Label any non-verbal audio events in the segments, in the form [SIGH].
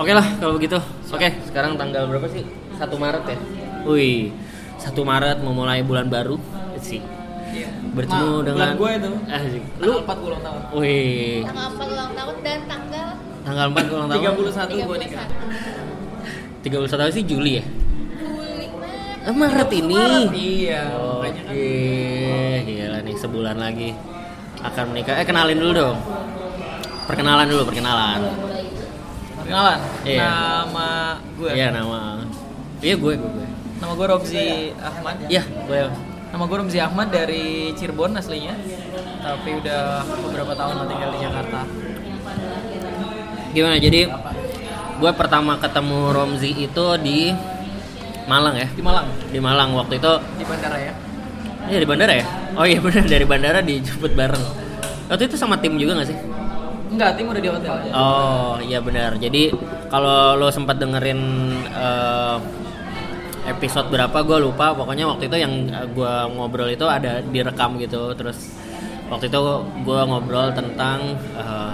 Oke lah kalau begitu. Oke, sekarang tanggal berapa sih? 1 Maret ya. Wih, 1 Maret memulai bulan baru. sih. Iya. Bertemu Ma, dengan bulan gue itu. Asik. Lu Lu 4 ulang tahun. wih, Tanggal 4 ulang tahun dan tanggal tanggal 4 ulang tahun. 31 gue nikah. 31 sih Juli ya. Juli Maret. Eh, Maret ini. Maret, iya. Oke, Makanya kan. gila nih sebulan lagi akan menikah. Eh kenalin dulu dong. Perkenalan dulu, perkenalan. Perkenalan. Iya. Nama gue. Iya nama. Iya gue, gue, gue. Nama gue Robzi Ahmad. Iya, gue. Nama gue Romzi Ahmad dari Cirebon aslinya. Tapi udah beberapa tahun tinggal di Jakarta. Gimana? Jadi gue pertama ketemu Romzi itu di Malang ya. Di Malang, Di Malang waktu itu. di bandara ya. Iya di bandara ya. Oh iya [LAUGHS] benar dari bandara dijemput bareng. Waktu itu sama tim juga gak sih? Enggak, tim udah di hotel aja. Oh iya benar. Jadi kalau lo sempat dengerin eh, episode berapa gue lupa. Pokoknya waktu itu yang gue ngobrol itu ada direkam gitu. Terus waktu itu gue ngobrol tentang eh,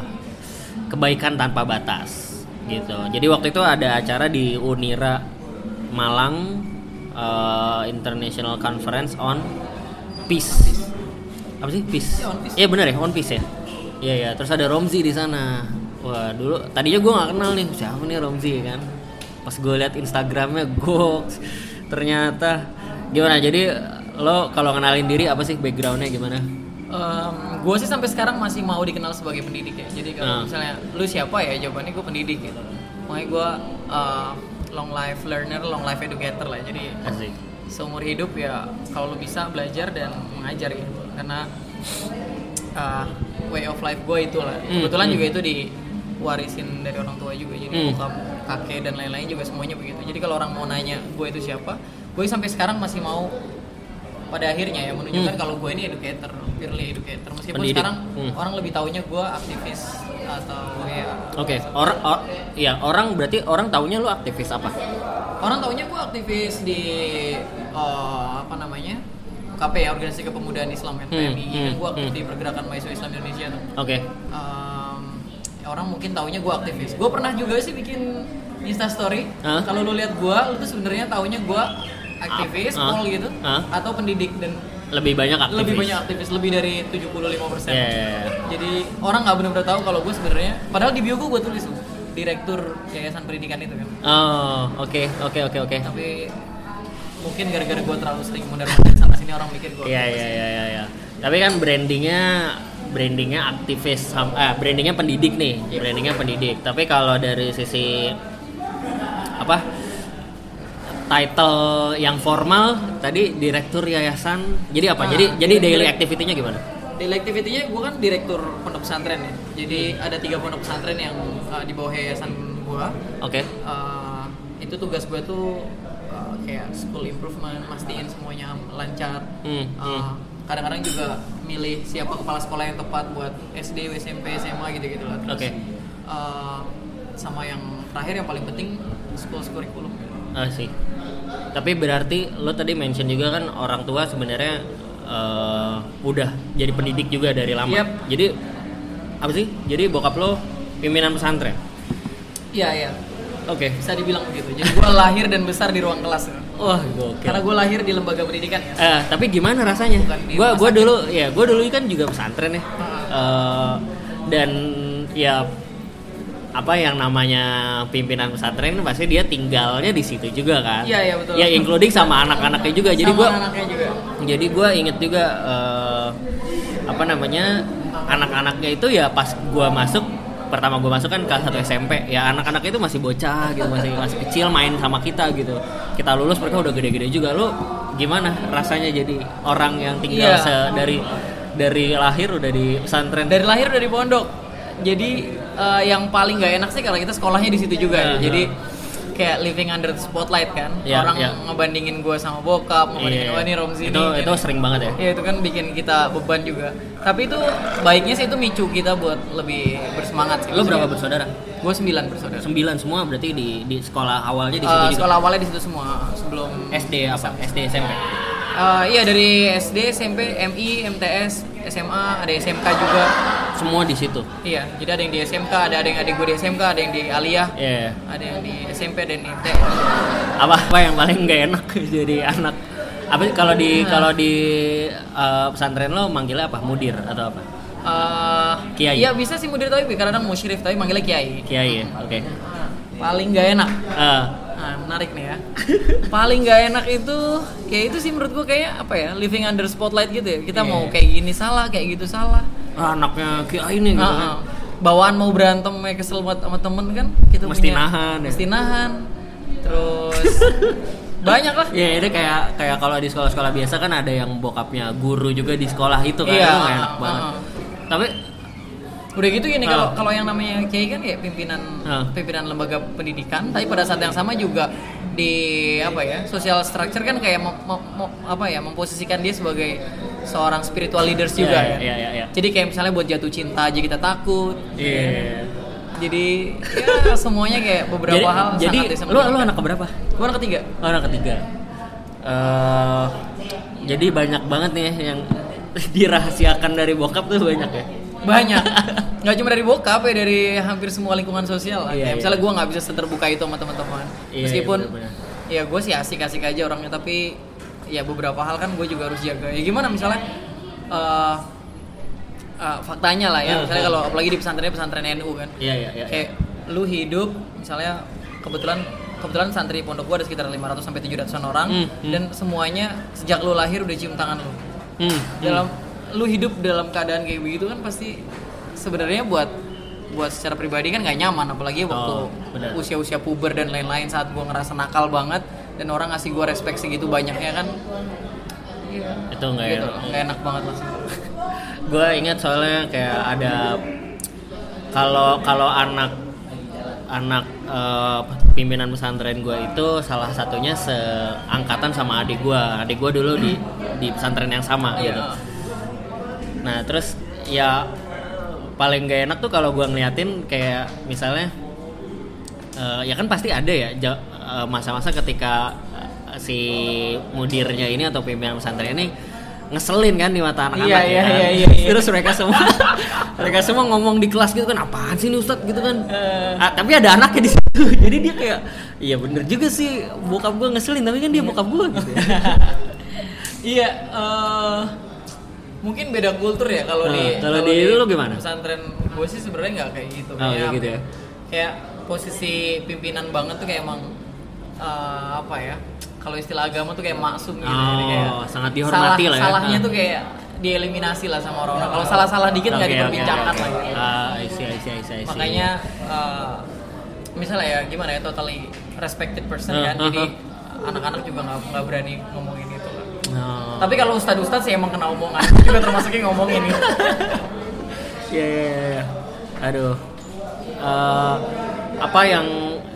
kebaikan tanpa batas gitu. Jadi waktu itu ada acara di Unira Malang eh, International Conference on Peace. Apa sih Peace? Iya, Peace. Iya benar ya, on Peace ya. Iya ya, terus ada Romzi di sana. Wah dulu tadinya gue nggak kenal nih siapa nih Romzi kan. Pas gue liat Instagramnya, goks. Ternyata gimana? Jadi lo kalau kenalin diri apa sih backgroundnya gimana? gue sih sampai sekarang masih mau dikenal sebagai pendidik ya. Jadi kalau Ah. misalnya lu siapa ya jawabannya gue pendidik gitu. Makanya gue uh, long life learner, long life educator lah. Jadi Asik. seumur hidup ya kalau lu bisa belajar dan mengajar gitu. Karena uh, way of life gue itu lah. Hmm, Kebetulan hmm. juga itu diwarisin dari orang tua juga. Jadi Hmm. bokap, kakek dan lain-lain juga semuanya begitu. Jadi kalau orang mau nanya gue itu siapa, gue sampai sekarang masih mau pada akhirnya ya menunjukkan Hmm. kalau gue ini educator, purely educator. Meskipun Pendidik. sekarang Hmm. orang lebih taunya gue aktivis atau ya Oke, orang or, ya orang berarti orang taunya lo aktivis apa? orang taunya gue aktivis di eh, apa namanya KP ya organisasi kepemudaan Islam kan Hmm, PMI kan hmm, gue aktif hmm. di pergerakan mahasiswa Islam Indonesia tuh. Oke. Em, ya orang mungkin taunya gue aktivis. Gue pernah juga sih bikin Insta Story. Hah? Kalau lu lihat gue, lu tuh sebenarnya taunya gue aktivis, Ah, pol gitu, ah. atau pendidik dan Lebih banyak aktivis. lebih banyak aktivis lebih dari 75 persen. Iya, iya, iya. Jadi orang nggak benar-benar tahu kalau gue sebenarnya, padahal di bio gue gue tulis tuh, direktur yayasan pendidikan itu kan. Oh, oke, oke, oke, oke. Tapi mungkin gara-gara gue terlalu sering mondar-mandir sana sini orang mikir gue. Iya, iya, iya, iya. Tapi kan brandingnya brandingnya aktivis, eh, brandingnya pendidik nih, Iya. brandingnya pendidik. Tapi kalau dari sisi apa title yang formal tadi direktur yayasan. Jadi apa? Ah, jadi jadi daily activity-nya gimana? Daily activity-nya gue kan direktur pondok pesantren ya. Jadi ada tiga pondok pesantren yang uh, di bawah yayasan gue. Oke. Uh, itu tugas gue tuh uh, kayak school improvement, mastiin semuanya lancar. Hmm, Uh, kadang-kadang juga milih siapa kepala sekolah yang tepat buat SD, SMP, SMA gitu-gitu lah. Terus, Oke. uh, sama yang terakhir yang paling penting school curriculum. Ah sih. Tapi berarti lo tadi mention juga kan orang tua sebenarnya eh, udah jadi pendidik juga dari lama. Yap. Jadi apa sih? Jadi bokap lo pimpinan pesantren. Iya iya, Oke. bisa dibilang begitu. Jadi gue lahir dan besar di ruang kelas. Wah, gokil. Karena gue lahir di lembaga pendidikan ya. Eh, tapi gimana rasanya? Gua sakit. dulu ya, gua dulu kan juga pesantren ya. Eh, dan ya apa yang namanya pimpinan pesantren pasti dia tinggalnya di situ juga kan? Iya, iya, betul. Ya including sama [LAUGHS] anak-anaknya juga. Jadi juga. jadi gue inget juga eh, apa namanya anak-anaknya itu ya pas gue masuk pertama gue masuk kan kelas 1 SMP ya anak-anaknya itu masih bocah gitu masih masih kecil main sama kita gitu kita lulus mereka udah gede-gede juga lo gimana rasanya jadi orang yang tinggal Iya. se- dari dari lahir udah di pesantren Dari lahir udah di pondok. Jadi eh, yang paling nggak enak sih kalau kita sekolahnya di situ juga. Iya. Jadi kayak living under the spotlight kan. Iya, Orang iya. ngebandingin gue sama bokap, ngebandingin Iya. wah ini Romzi itu nih, itu ini." sering banget ya Ya itu kan bikin kita beban juga. Tapi itu baiknya sih itu micu kita buat lebih bersemangat sih. lo berapa bersaudara Gue sembilan bersaudara. sembilan semua berarti di di sekolah awalnya di situ juga sekolah awalnya di situ semua sebelum SD apa SD SMP Eh, iya dari SD, SMP, MI, MTS, SMA ada SMK juga Semua di situ. iya jadi ada yang di SMK ada ada yang adik gue di SMK ada yang di Aliyah Iya. ada yang di SMP yang di T Apa apa yang paling nggak enak [LAUGHS] jadi anak? Apa kalau di Nah. kalau di eh, pesantren lo manggilnya apa? Mudir atau apa? Eh, Kiai. iya bisa sih mudir tapi kadang-kadang musyrif tapi manggilnya kiai Kiai ya. Oke. paling gak enak Eh, Nah, menarik nih ya. [LAUGHS] Paling gak enak itu kayak itu sih menurut gua kayak apa ya? Living under spotlight gitu ya. Kita Iya. mau kayak gini salah, kayak gitu salah. ah, anaknya Kiai nih gitu. Ah, kan. ah. Bawaan mau berantem kayak kesel buat sama temen kan kita Mesti punya- nahan ya. Mesti nahan. Terus [LAUGHS] banyak lah. Ya ini kayak kayak kalau di sekolah-sekolah biasa kan ada yang bokapnya guru juga di sekolah itu kan Iya, itu nggak enak ah, banget. ah. Tapi Udah gitu gini kalau Ah. kalau yang namanya kiai kan kayak pimpinan Ah. pimpinan lembaga pendidikan, tapi pada saat yang sama juga di apa ya social structure kan kayak mem- mem- mem- apa ya memposisikan dia sebagai seorang spiritual leaders Iya, juga iya, ya. iya, iya, iya. Jadi kayak misalnya buat jatuh cinta aja kita takut. Iya. Jadi ya semuanya kayak beberapa jadi, hal jadi sangat lu lu anak keberapa? Gue anak ketiga. Oh, anak ketiga. Eh, jadi banyak banget nih yang [LAUGHS] dirahasiakan dari bokap tuh banyak ya. Banyak. Nggak cuma dari bokap ya dari hampir semua lingkungan sosial lah. Iya, Kayak iya. misalnya gue nggak bisa seterbuka itu sama teman-teman. Iya, Meskipun iya, ya gue sih asik-asik aja orangnya tapi ya beberapa hal kan gue juga harus jaga. Ya gimana misalnya eh, eh, faktanya lah ya. Misalnya kalau apalagi di pesantren pesantren NU kan. Iya, iya, iya. Kayak lu hidup misalnya kebetulan kebetulan santri pondok gue ada sekitar 500 sampai 700 orang Hmm, hmm. dan semuanya sejak lu lahir udah cium tangan lu Hmm. dalam lu hidup dalam keadaan kayak begitu kan pasti sebenarnya buat buat secara pribadi kan nggak nyaman apalagi waktu Oh, usia-usia puber dan lain-lain saat gua ngerasa nakal banget dan orang ngasih gua respect segitu banyaknya kan iya. Itu nggak gitu enak. enak banget lah [LAUGHS] gue ingat soalnya kayak ada kalau kalau anak anak eh, pimpinan pesantren gue itu salah satunya seangkatan sama adik gue adik gue dulu di di pesantren yang sama gitu. Iya. Nah terus ya paling gak enak tuh kalau gue ngeliatin kayak misalnya eh, ya kan pasti ada ya eh, masa-masa ketika eh, si mudirnya ini atau pimpinan pesantren ini ngeselin kan di mata anak-anak Iya, ya iya, kan? iya, iya, iya. terus mereka semua [LAUGHS] mereka semua ngomong di kelas gitu kan apaan sih ini ustadz gitu kan Eh. Ah, tapi ada anaknya di situ [LAUGHS] jadi dia kayak iya bener juga sih bokap gue ngeselin tapi kan dia bokap gue gitu ya. [LAUGHS] iya eh, mungkin beda kultur ya kalau Nah, di kalau di itu lu gimana? pesantren gue sih sebenarnya nggak kayak gitu Oh, kayak gitu ya? kayak posisi pimpinan banget tuh kayak emang eh, apa ya kalau istilah agama tuh kayak maksum gitu Jadi Oh, kayak sangat dihormati salah- lah ya. salahnya Ah. tuh kayak dieliminasi lah sama orang-orang kalau salah-salah dikit nggak oke, diperbincangkan oke. lah gitu. Ah, I see, I see, I see, I see. makanya eh, misalnya ya gimana ya totally respected person Ah, kan ah, jadi anak-anak juga nggak berani ngomongin itu lah Oh. tapi kalau ustadz ustadz sih emang kena omongan [LAUGHS] juga termasuknya ngomongin gitu [LAUGHS] Iya, iya, iya, iya. Aduh. Eh, apa yang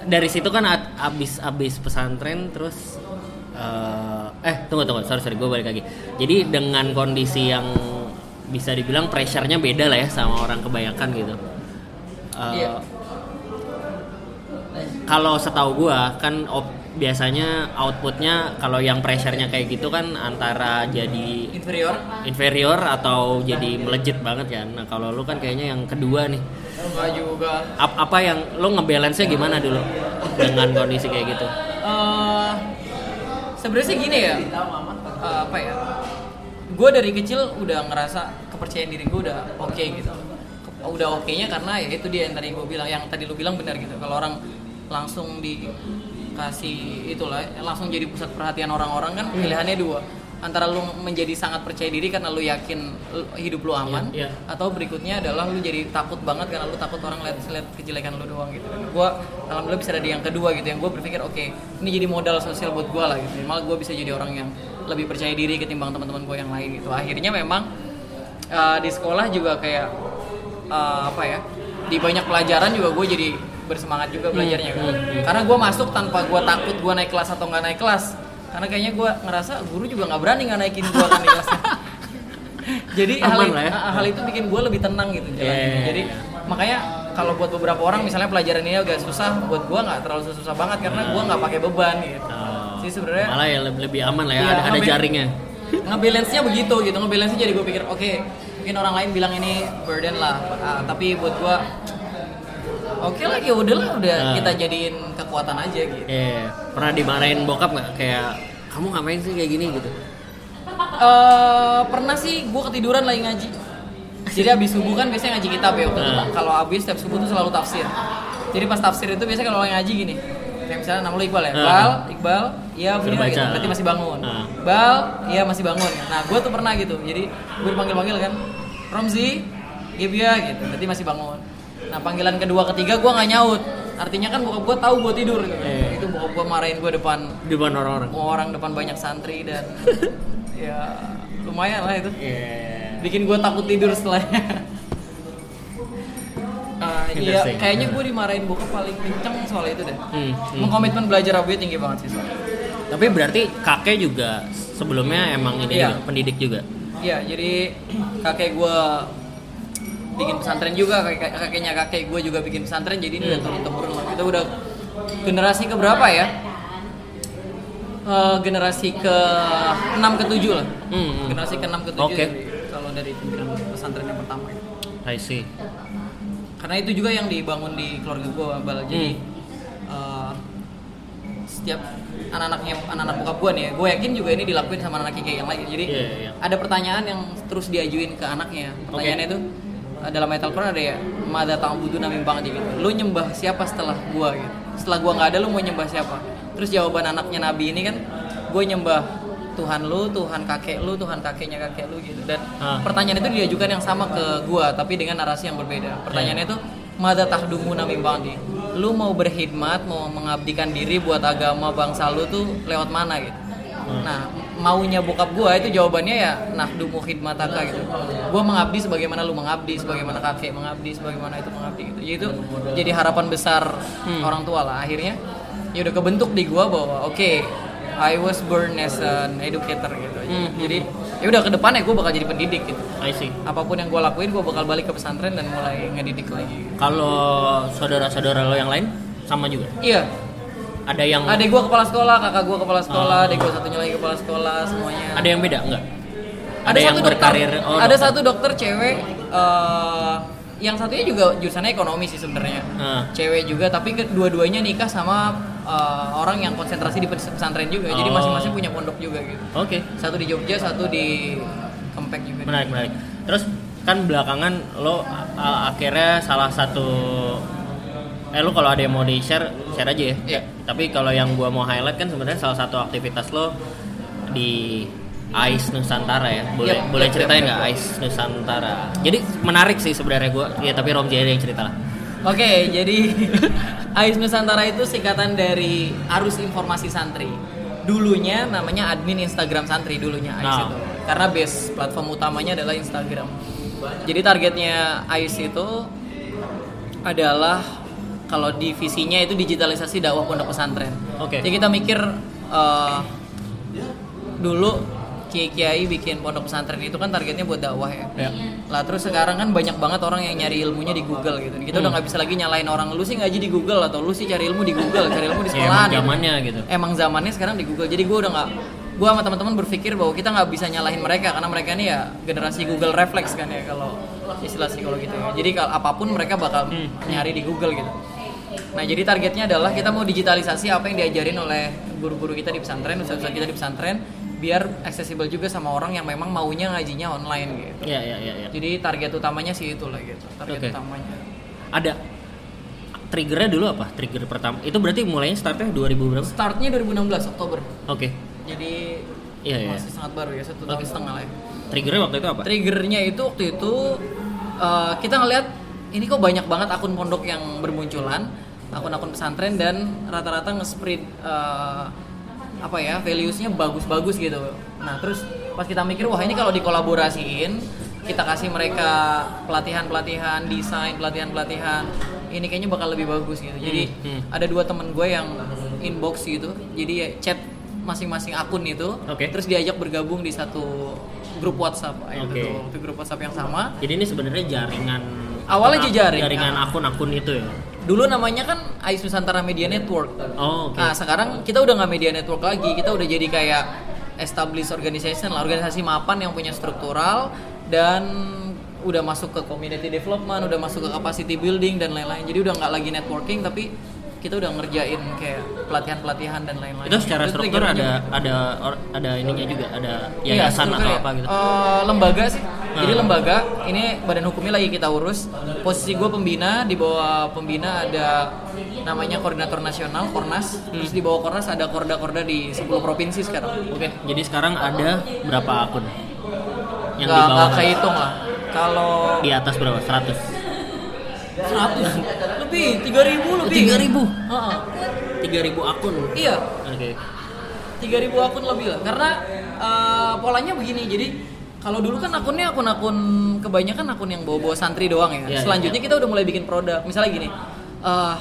dari situ kan abis abis pesantren terus eh, eh tunggu tunggu sorry sorry gue balik lagi. Jadi dengan kondisi yang bisa dibilang pressure-nya beda lah ya sama orang kebanyakan gitu. Eh, Iya. Kalau setahu gua kan op- biasanya outputnya kalau yang pressure-nya kayak gitu kan antara jadi inferior inferior atau jadi melejit banget kan. Nah, kalau lu kan kayaknya yang kedua nih. enggak juga Ap- apa yang lu ngebalance-nya gimana dulu dengan kondisi kayak gitu? Eh, sebenarnya gini ya Eh, apa ya gue dari kecil udah ngerasa kepercayaan diri gue udah oke gitu Ke- udah oke nya karena ya itu dia yang tadi gue bilang yang tadi lu bilang benar gitu kalau orang langsung dikasih itulah langsung jadi pusat perhatian orang-orang kan pilihannya dua. Antara lu menjadi sangat percaya diri karena lu yakin hidup lu aman Iya, iya. atau berikutnya adalah lu jadi takut banget karena lu takut orang lihat lihat kejelekan lu doang gitu. Kan gue alhamdulillah bisa ada di yang kedua gitu yang gue berpikir oke ini jadi modal sosial buat gue lah gitu. Malah gue bisa jadi orang yang lebih percaya diri ketimbang teman-teman gue yang lain gitu. Akhirnya memang eh, di sekolah juga kayak eh, apa ya di banyak pelajaran juga gue jadi bersemangat juga belajarnya kan. karena gue masuk tanpa gue takut gue naik kelas atau nggak naik kelas karena kayaknya gue ngerasa guru juga nggak berani nggak naikin gue kan di kelasnya [LAUGHS] jadi hal, Aman lah ya. ah, hal itu bikin gue lebih tenang gitu. Iya, iya, jadi makanya kalau buat beberapa orang misalnya pelajaran ini agak susah buat gue nggak terlalu susah banget karena gue nggak pakai beban gitu Oh, sih sebenarnya malah ya lebih, lebih aman lah ya, Iya, ada, ada jaringnya. ngebalance nya begitu gitu ngebalance nya jadi gue pikir oke mungkin orang lain bilang ini burden lah Ah, tapi buat gua oke lah ya udahlah udah Ah. kita jadiin kekuatan aja gitu Iya. Pernah dimarahin bokap nggak? Kayak kamu ngapain sih kayak gini gitu? Eh, pernah sih gue ketiduran lagi ngaji. Jadi habis subuh kan biasanya ngaji kitab ya. waktu. Nah. Kalau habis setiap subuh tuh selalu tafsir. Jadi pas tafsir itu biasanya kalau lagi ngaji gini. Kayak misalnya nama lu Iqbal ya. Nah. Iqbal, Iqbal, iya bener gitu. Berarti masih bangun. Nah. Iqbal, iya masih bangun. Nah gue tuh pernah gitu. Jadi gue dipanggil-panggil kan. Romzi, Gebia gitu. Berarti masih bangun. Nah panggilan kedua ketiga gue nggak nyaut. Artinya kan bokap gue tahu gue tidur. Gitu. Iya. Itu bokap gue marahin gue depan depan orang-orang. orang depan banyak santri dan [LAUGHS] ya lumayan lah itu Iya. bikin gue takut tidur setelahnya [LAUGHS] Ah, iya, kayaknya gue dimarahin bokap paling kenceng soal itu deh. Hmm, hmm. Mengkomitmen belajar Arabic tinggi banget sih soalnya. Tapi berarti kakek juga sebelumnya emang ini Iya. juga, pendidik juga. Iya, jadi [CLEARS THROAT] kakek gue bikin pesantren juga, kakek kakeknya kakek gue juga bikin pesantren, jadi ini udah turun temurun lah. Kita udah generasi ke berapa ya? Eh, generasi ke 6 ke 7 lah. Hmm, hmm. Generasi ke 6 ke 7 Oke. kalau dari pimpinan pesantren yang pertama itu. I see. Karena itu juga yang dibangun di keluarga gue, Bal. Jadi Hmm. eh, setiap anak-anaknya anak-anak bokap gue nih, gue yakin juga ini dilakuin sama anak kayak yang lain. Jadi Iya, iya. ada pertanyaan yang terus diajuin ke anaknya. Pertanyaannya itu eh, dalam ayat Al-Quran ada ya, Mada ta'budu namin banget gitu. Lu nyembah siapa setelah gua gitu. Setelah gua nggak ada lu mau nyembah siapa? Terus jawaban anaknya Nabi ini kan gue nyembah Tuhan lu, Tuhan kakek lu, Tuhan kakeknya kakek lu gitu. Dan Ah. pertanyaan itu diajukan yang sama ke gua tapi dengan narasi yang berbeda. Pertanyaannya itu Mada tahdumu namin banget Lu mau berkhidmat, mau mengabdikan diri buat agama bangsa lu tuh lewat mana gitu. Nah, maunya bokap gua itu jawabannya ya nah dumu khidmataka gitu. Gua mengabdi sebagaimana lu mengabdi, sebagaimana kakek mengabdi, sebagaimana itu mengabdi gitu. Jadi itu jadi harapan besar orang tua lah akhirnya. Ya udah kebentuk di gua bahwa oke, I was born as an educator gitu. Jadi ya udah ke depannya gua bakal jadi pendidik gitu. I see. Apa pun yang gua lakuin gua bakal balik ke pesantren dan mulai ngedidik lagi. Kalau saudara-saudara lo yang lain sama juga. Iya, Ada yang adik gua kepala sekolah, kakak gua kepala sekolah, Oh. adik gua satunya lagi kepala sekolah, semuanya. ada yang beda enggak? ada, yang satu dokter, berkarir oh, ada dokter. satu dokter cewek eh, yang satunya juga jurusannya ekonomi sih sebenarnya Ah. cewek juga tapi kedua-duanya nikah sama eh, orang yang konsentrasi di pes- pesantren juga jadi Oh. masing-masing punya pondok juga gitu Oke. satu di Jogja satu di Kempek juga Menarik, menarik. Terus kan belakangan lo uh, akhirnya salah satu eh lo kalau ada yang mau di share share aja ya. Iya. Tapi kalau yang gua mau highlight kan sebenarnya salah satu aktivitas lo di Ais Nusantara ya. Boleh Yap, boleh ceritain nggak Ais Nusantara? Jadi menarik sih sebenarnya gua. Ya tapi Romji aja yang cerita lah. Oke, jadi [LAUGHS] AIS Nusantara itu singkatan dari Arus Informasi Santri. Dulunya namanya admin Instagram Santri dulunya AIS Nah. itu. Karena base platform utamanya adalah Instagram. Jadi targetnya AIS itu adalah kalau divisinya itu digitalisasi dakwah pondok pesantren. Oke. Jadi kita mikir eh, dulu kiai-kiai bikin pondok pesantren itu kan targetnya buat dakwah ya. Ya. Lah terus sekarang kan banyak banget orang yang nyari ilmunya di Google gitu. Kita udah Hmm. nggak bisa lagi nyalain orang lu sih ngaji di Google atau lu sih cari ilmu di Google, cari ilmu di Ya, sekolah. emang zamannya gitu. Emang zamannya sekarang di Google. Jadi gue udah nggak gue sama teman-teman berpikir bahwa kita nggak bisa nyalahin mereka karena mereka ini ya generasi Google reflex kan ya kalau istilah psikologi gitu ya. Jadi kalau apa pun mereka bakal Hmm. nyari di Google gitu. Nah jadi targetnya adalah kita mau digitalisasi apa yang diajarin oleh guru-guru kita di pesantren, ustadz kita di pesantren, biar aksesibel juga sama orang yang memang maunya ngajinya online gitu. Iya, iya, iya, iya. Jadi target utamanya sih itu lah gitu. Target Oke. utamanya. Ada triggernya dulu apa? Trigger pertama. Itu berarti mulainya startnya 2000 berapa? Startnya 2016 Oktober. Oke. Jadi Iya, iya. masih sangat baru ya satu tahun Oke. setengah lah. Ya. Triggernya waktu itu apa? Triggernya itu waktu itu eh, kita ngelihat ini kok banyak banget akun pondok yang bermunculan, akun-akun pesantren dan rata-rata nge-spread eh, apa ya values-nya bagus-bagus gitu. Nah terus pas kita mikir wah ini kalau dikolaborasiin kita kasih mereka pelatihan-pelatihan desain pelatihan-pelatihan ini kayaknya bakal lebih bagus gitu. Jadi Hmm, hmm. ada dua temen gue yang inbox gitu, jadi ya chat masing-masing akun itu, Oke. terus diajak bergabung di satu grup WhatsApp, Oke. tuh, itu grup WhatsApp yang sama. Jadi ini sebenarnya jaringan Awalnya akun- jaringan akun-akun itu ya. Dulu namanya kan Ais Nusantara Media Network. Oh, oke. Nah sekarang kita udah nggak media network lagi, kita udah jadi kayak established organization lah, organisasi mapan yang punya struktural dan udah masuk ke community development, udah masuk ke capacity building dan lain-lain. Jadi udah nggak lagi networking tapi kita udah ngerjain kayak pelatihan-pelatihan dan lain-lain. Itu secara Itu struktur ada ada or- ada ininya juga, ada Iya, yayasan atau strukturnya. apa gitu. Eh, lembaga sih. Jadi Hmm. lembaga, ini badan hukumnya lagi kita urus. Posisi gue pembina, di bawah pembina ada namanya koordinator nasional, Kornas. Hmm. Terus di bawah Kornas ada korda-korda di 10 provinsi sekarang. Oke, jadi sekarang ada berapa akun? Yang Nggak, di bawah nggak kehitung lah. Kalau di atas berapa? 100. 100 lebih, 3000 lebih. 3000. Heeh. 3000 akun. Iya, Oke. 3000 akun lebih lah. Karena eh, polanya begini, jadi kalau dulu kan akunnya akun-akun kebanyakan akun yang bawa-bawa santri doang ya. Iya, Selanjutnya iya. kita udah mulai bikin produk. Misalnya gini, eh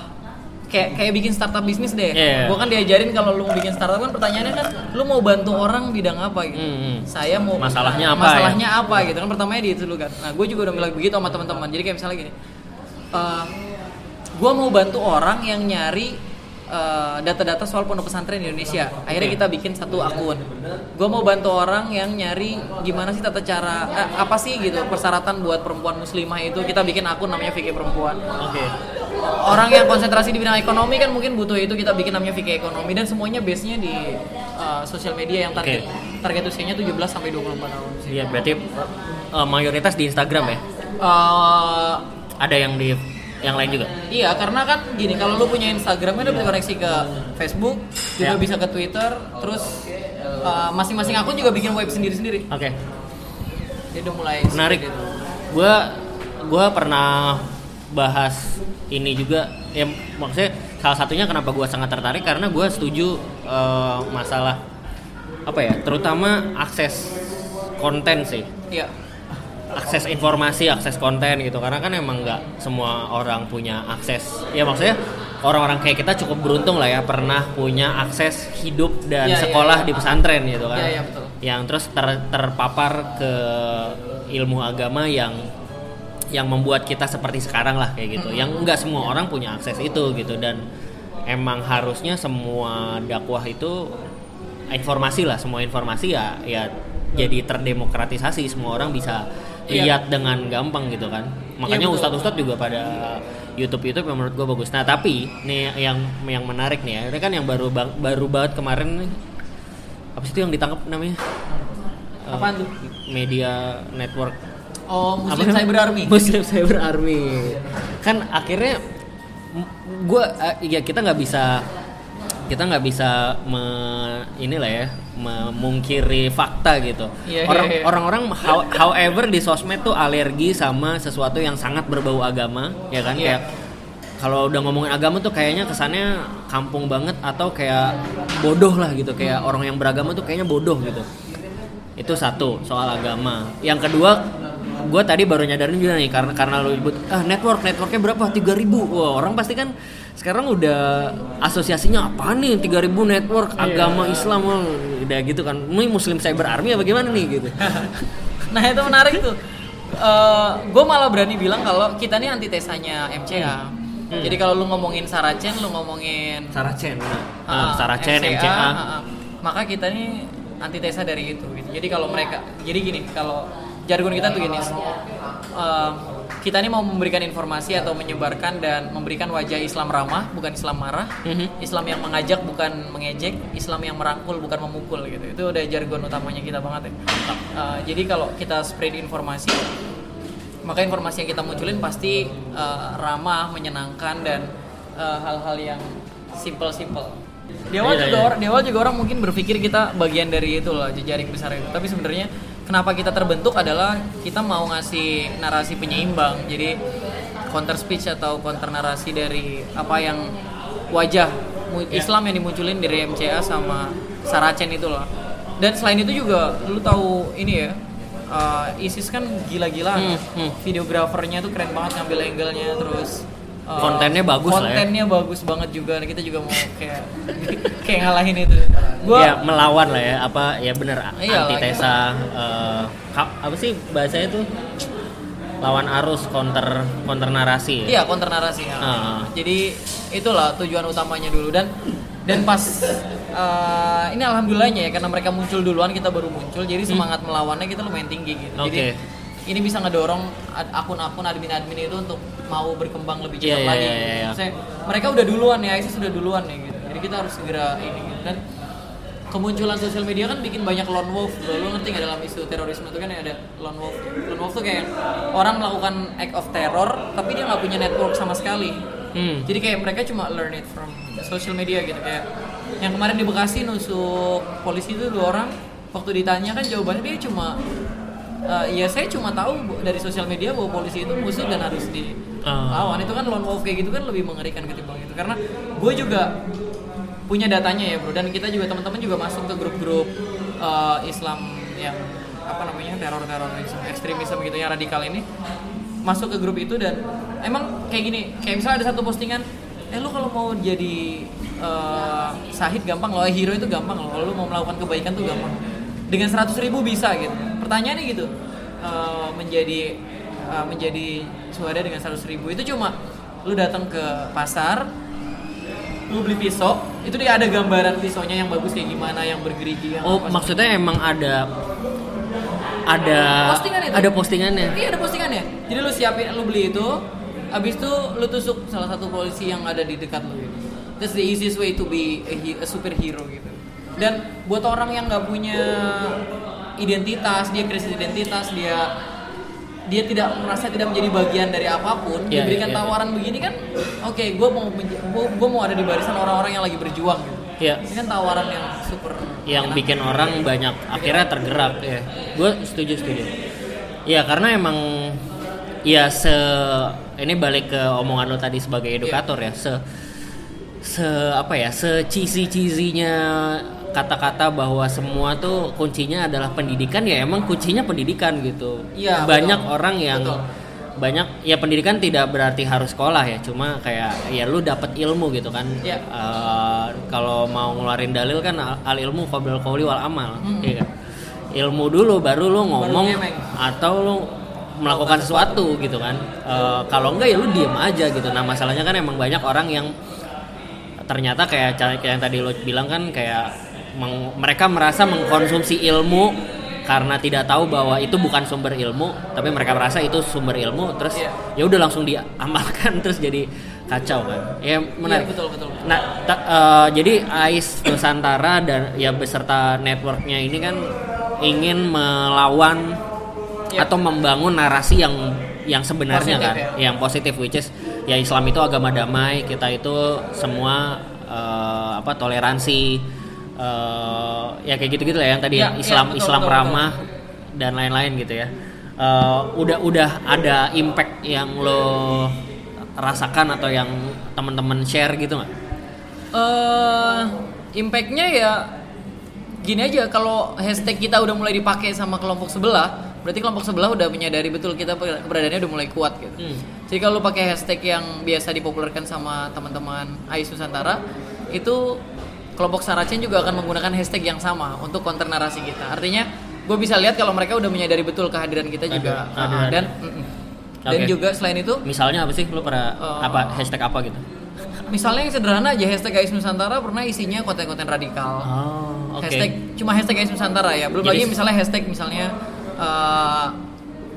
kayak kayak bikin startup bisnis deh. Iya. Gua kan diajarin kalau lu mau bikin startup kan pertanyaannya kan lu mau bantu orang bidang apa gitu. Hmm, hmm. Saya mau Masalahnya apa Masalahnya apa gitu kan pertamanya di itu dulu kan. Nah, gue juga udah mulai begitu sama teman-teman. Jadi kayak misalnya gini. Eh gue mau bantu orang yang nyari eh, data-data soal pondok pesantren di Indonesia. Akhirnya kita bikin satu akun. Gue mau bantu orang yang nyari gimana sih tata cara eh, apa sih gitu persyaratan buat perempuan muslimah itu. Kita bikin akun namanya Fikih Perempuan. Oke. Orang yang konsentrasi di bidang ekonomi kan mungkin butuh itu kita bikin namanya Fikih Ekonomi dan semuanya base-nya di eh, sosial media yang target Oke. target usianya 17 sampai 24 tahun sih. Iya, berarti eh, mayoritas di Instagram ya. Eh, Ada yang di yang lain juga. Iya, karena kan gini, kalau lu punya Instagram kan udah bisa koneksi ke Facebook, juga Ya. bisa ke Twitter, terus uh, masing-masing akun juga bikin web sendiri-sendiri. Oke. Jadi udah mulai Menarik. itu. Gua gua pernah bahas ini juga ya maksudnya salah satunya kenapa gua sangat tertarik karena gua setuju eh, masalah apa ya terutama akses konten sih Iya. Akses informasi, akses konten gitu. Karena kan emang nggak semua orang punya akses. Ya maksudnya orang-orang kayak kita cukup beruntung lah ya pernah punya akses hidup dan iya, sekolah iya. di pesantren gitu kan. Iya, iya, betul. Yang terus ter- terpapar ke ilmu agama yang yang membuat kita seperti sekarang lah kayak gitu. Yang nggak semua orang punya akses itu gitu dan emang harusnya semua dakwah itu informasi lah, semua informasi ya ya jadi terdemokratisasi semua orang bisa Iya. lihat dengan gampang gitu kan. Makanya Iya, betul. ustadz-ustadz juga pada YouTube YouTube yang menurut gue bagus. Nah tapi nih yang yang menarik nih ya, ini kan yang baru bang- baru banget kemarin nih, apa sih itu yang ditangkap namanya? Eh, Apaan tuh? Media network Oh, apa Muslim namanya? Cyber Army. Muslim Cyber Army. Kan akhirnya gue ya kita nggak bisa kita nggak bisa me, inilah ya memungkiri fakta gitu. Iya, Orang iya, iya. orang-orang how- however di sosmed tuh alergi sama sesuatu yang sangat berbau agama, ya kan Iya. kayak kalau udah ngomongin agama tuh kayaknya kesannya kampung banget atau kayak bodoh lah gitu kayak orang yang beragama tuh kayaknya bodoh gitu itu satu soal agama yang kedua gue tadi baru nyadarin juga nih karena karena lo nyebut ah network networknya berapa 3000 wah orang pasti kan sekarang udah asosiasinya apa nih 3000 network agama Islam wah, udah gitu kan ini muslim cyber army apa gimana nih gitu [LAUGHS] nah itu menarik tuh. gue malah berani bilang kalau kita nih antitesanya MCA. Hmm. Jadi kalau lu ngomongin Saracen, lu ngomongin Saracen Ah, nah, Saracen MCA, ah, ah. maka kita nih antitesa dari itu gitu. Jadi kalau mereka jadi gini, kalau jargon kita tuh gini. eh, kita nih mau memberikan informasi atau menyebarkan dan memberikan wajah Islam ramah, bukan Islam marah. Mhm. Islam yang mengajak bukan mengejek, Islam yang merangkul bukan memukul gitu. Itu udah jargon utamanya kita banget ya. Eh, jadi kalau kita spread informasi maka informasi yang kita munculin pasti eh, ramah, menyenangkan dan eh, hal-hal yang simple-simple. Di awal Iya, juga iya. orang, di awal juga orang mungkin berpikir kita bagian dari itu loh jejaring besar itu. Tapi sebenarnya kenapa kita terbentuk adalah kita mau ngasih narasi penyeimbang. Jadi counter speech atau counter narasi dari apa yang wajah mu- Islam yang dimunculin dari MCA sama Saracen itu loh. Dan selain itu juga lu tahu ini ya uh, ISIS kan gila-gila Hmm, hmm. videografernya tuh keren banget ngambil angle-nya terus uh, Kontennya bagus lah ya. kontennya bagus banget juga Nah, kita juga mau kayak [LAUGHS] kayak ngalahin itu gua ya melawan lah ya apa ya bener Iya, antitesa ka- apa sih bahasanya tuh lawan arus counter counter narasi ya? iya counter narasi ya. Ah. jadi itulah tujuan utamanya dulu dan dan pas uh, ini alhamdulillahnya ya karena mereka muncul duluan kita baru muncul jadi semangat melawannya kita lumayan tinggi gitu jadi Hmm. Oke. Ini bisa ngedorong akun-akun admin-admin itu untuk mau berkembang lebih cepat Iya, iya, lagi. iya, iya, iya. Maksudnya, mereka udah duluan ya, ISIS sudah duluan nih gitu. Jadi kita harus segera ini gitu. Dan kemunculan sosial media kan bikin banyak lone wolf. Bro. Lu ngerti nggak dalam isu terorisme itu kan ada lone wolf. Lone wolf tuh kayak orang melakukan act of terror tapi dia nggak punya network sama sekali. Hmm. Jadi kayak mereka cuma learn it from social media gitu kayak yang kemarin di Bekasi nusuk polisi itu dua orang waktu ditanya kan jawabannya dia cuma "Eh, ya saya cuma tahu dari sosial media bahwa polisi itu musuh dan harus dilawan itu kan lone wolf kayak gitu kan lebih mengerikan ketimbang itu. Karena gue juga punya datanya ya bro. Dan kita juga teman-teman juga masuk ke grup-grup eh, Islam yang apa namanya teror-terorisme ekstremisme gitu yang radikal ini. Masuk ke grup itu dan emang kayak gini kayak misalnya ada satu postingan eh lu kalau mau jadi eh, sahid gampang loh eh, hero itu gampang loh. Kalau lu mau melakukan kebaikan tuh gampang dengan 100 ribu bisa gitu pertanyaannya gitu eh, menjadi eh, menjadi suara dengan 100 ribu itu cuma lu datang ke pasar lu beli pisau itu dia ada gambaran pisaunya yang bagus kayak gimana yang bergerigi yang Oh, apa. maksudnya emang ada ada Postingan itu? ada postingannya. Iya ada postingannya. Jadi lu siapin, lu beli itu, habis itu lu tusuk salah satu polisi yang ada di dekat lu. Gitu. That's the easiest way to be a, a superhero gitu. Dan buat orang yang nggak punya identitas, dia krisis identitas, dia dia tidak merasa tidak menjadi bagian dari apa pun, Iya, diberikan iya, iya. tawaran begini kan, oke, gue mau gua mau ada di barisan orang-orang yang lagi berjuang gitu. Iya. Ini kan tawaran yang super yang menyenangkan. bikin orang banyak akhirnya tergerak ya gue setuju setuju ya karena emang ya se ini balik ke omongan lo tadi sebagai edukator ya se se apa ya se cheesy cheesynya kata-kata bahwa semua tuh kuncinya adalah pendidikan ya emang kuncinya pendidikan gitu Iya, banyak betul. orang yang Betul. banyak ya pendidikan tidak berarti harus sekolah ya cuma kayak ya lu dapat ilmu gitu kan Iya. Eh, kalau mau ngeluarin dalil kan al, al ilmu qabl qauli wal amal Mm-mm. iya kan? ilmu dulu baru lu ngomong ngemeng. atau lu melakukan sesuatu gitu kan Eh, kalau enggak ya lu diem aja gitu nah masalahnya kan emang banyak orang yang ternyata kayak kayak yang tadi lo bilang kan kayak meng- mereka merasa mengkonsumsi ilmu karena tidak tahu bahwa itu bukan sumber ilmu tapi mereka merasa itu sumber ilmu terus Iya. ya udah langsung diamalkan [LAUGHS] terus jadi kacau kan ya menarik Iya, betul, betul, betul. nah ta- eh, jadi AIS Nusantara dan ya beserta networknya ini kan ingin melawan Iya. atau membangun narasi yang yang sebenarnya Positif, kan ya. yang positif which is ya Islam itu agama damai kita itu semua eh, apa toleransi eh, ya kayak gitu gitu lah yang tadi Ya, ya, ya, Islam betul, Islam betul, ramah dan lain-lain gitu ya Eh, udah udah ada impact yang lo rasakan atau yang teman-teman share gitu nggak? eh impactnya ya gini aja kalau hashtag kita udah mulai dipakai sama kelompok sebelah berarti kelompok sebelah udah menyadari betul kita keberadaannya udah mulai kuat gitu Hmm. jadi kalau pakai hashtag yang biasa dipopulerkan sama teman-teman AIS Nusantara itu kelompok Saracen juga akan menggunakan hashtag yang sama untuk counter narasi kita artinya gue bisa lihat kalau mereka udah menyadari betul kehadiran kita juga Kehadiran. Ah, dan mm-mm. dan juga selain itu Misalnya apa sih lo pernah Eh, apa hashtag apa gitu? misalnya yang sederhana aja hashtag AIS Nusantara pernah isinya konten-konten radikal Oh, oke. hashtag cuma hashtag AIS Nusantara ya belum Jadi- lagi misalnya hashtag misalnya eh,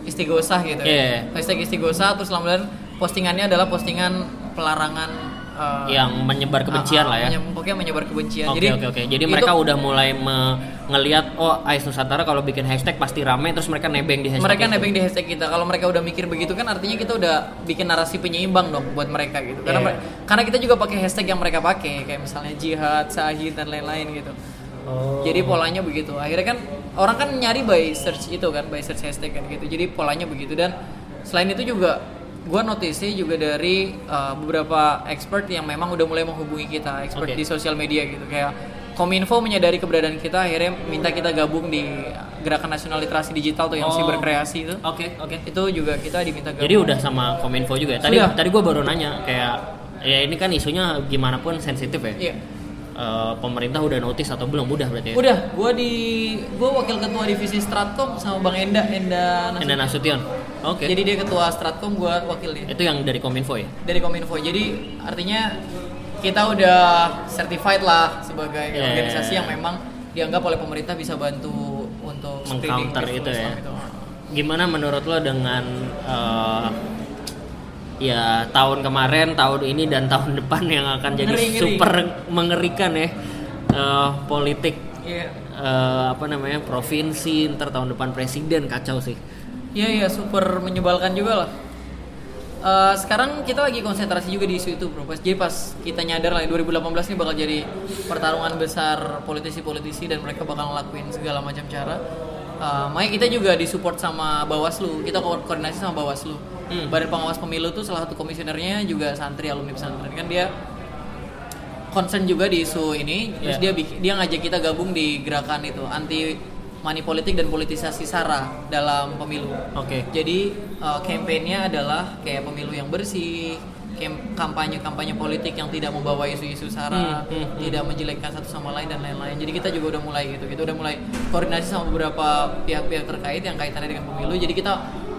istighosah gitu Iya. hashtag istighosah terus kemudian postingannya adalah postingan pelarangan eh, yang menyebar kebencian ah, lah ya. pokoknya menyebar kebencian Oke jadi oke oke. Jadi itu- mereka udah mulai me- ngelihat oh Ais Nusantara kalau bikin hashtag pasti rame terus mereka nebeng di hashtag. mereka itu. nebeng di hashtag kita kalau mereka udah mikir begitu kan artinya kita udah bikin narasi penyeimbang dong buat mereka gitu karena Iya. mere- karena kita juga pakai hashtag yang mereka pakai kayak misalnya jihad sahid dan lain-lain gitu Oh. Jadi polanya begitu. Akhirnya kan orang kan nyari by search itu kan, by search hashtag kan gitu. Jadi polanya begitu dan selain itu juga gua notice juga dari uh, beberapa expert yang memang udah mulai menghubungi kita, expert Oke. di sosial media gitu kayak Kominfo menyadari keberadaan kita akhirnya minta kita gabung di gerakan nasional literasi digital tuh yang Oh. cyberkreasi itu. Oke oke. Itu juga kita diminta gabung. Jadi udah sama Kominfo juga ya. Tadi Sudah. tadi gue baru nanya kayak ya ini kan isunya gimana pun sensitif ya. Iya. Eh, pemerintah udah notice atau belum? Udah berarti ya. Udah, gua di gua wakil ketua divisi Stratkom sama Bang Enda Enda Nasution. Enda Nasution. Oke. Jadi dia ketua Stratkom, gua wakil dia. itu yang dari Kominfo ya. Dari Kominfo. Jadi artinya kita udah certified lah sebagai Yeah. organisasi yang memang dianggap oleh pemerintah bisa bantu untuk Meng-counter itu ya. Itu. gimana menurut lo dengan eh, ya tahun kemarin, tahun ini dan tahun [LAUGHS] depan yang akan jadi Ngeri-ngeri. super mengerikan ya eh, politik Iya. eh, apa namanya provinsi ntar tahun depan presiden kacau sih. Iya iya super menyebalkan juga lah. Eh, sekarang kita lagi konsentrasi juga di isu itu bro. Pas- Jadi pas kita nyadar lah 2018 ini bakal jadi pertarungan besar politisi-politisi dan mereka bakal ngelakuin segala macam cara. Eh, makanya kita juga disupport sama Bawaslu. Kita ko- koordinasi sama Bawaslu. Hmm. Badan Pengawas Pemilu tuh salah satu komisionernya juga santri alumni pesantren kan dia concern juga di isu ini terus Iya. dia dia ngajak kita gabung di gerakan itu anti money politik dan politisasi sara dalam pemilu Oke. jadi uh, kampanyenya adalah kayak pemilu yang bersih kampanye-kampanye politik yang tidak membawa isu-isu sara Hmm, hmm, hmm. tidak menjelekkan satu sama lain dan lain-lain jadi kita juga udah mulai gitu kita udah mulai koordinasi sama beberapa pihak-pihak terkait yang kaitannya dengan pemilu jadi kita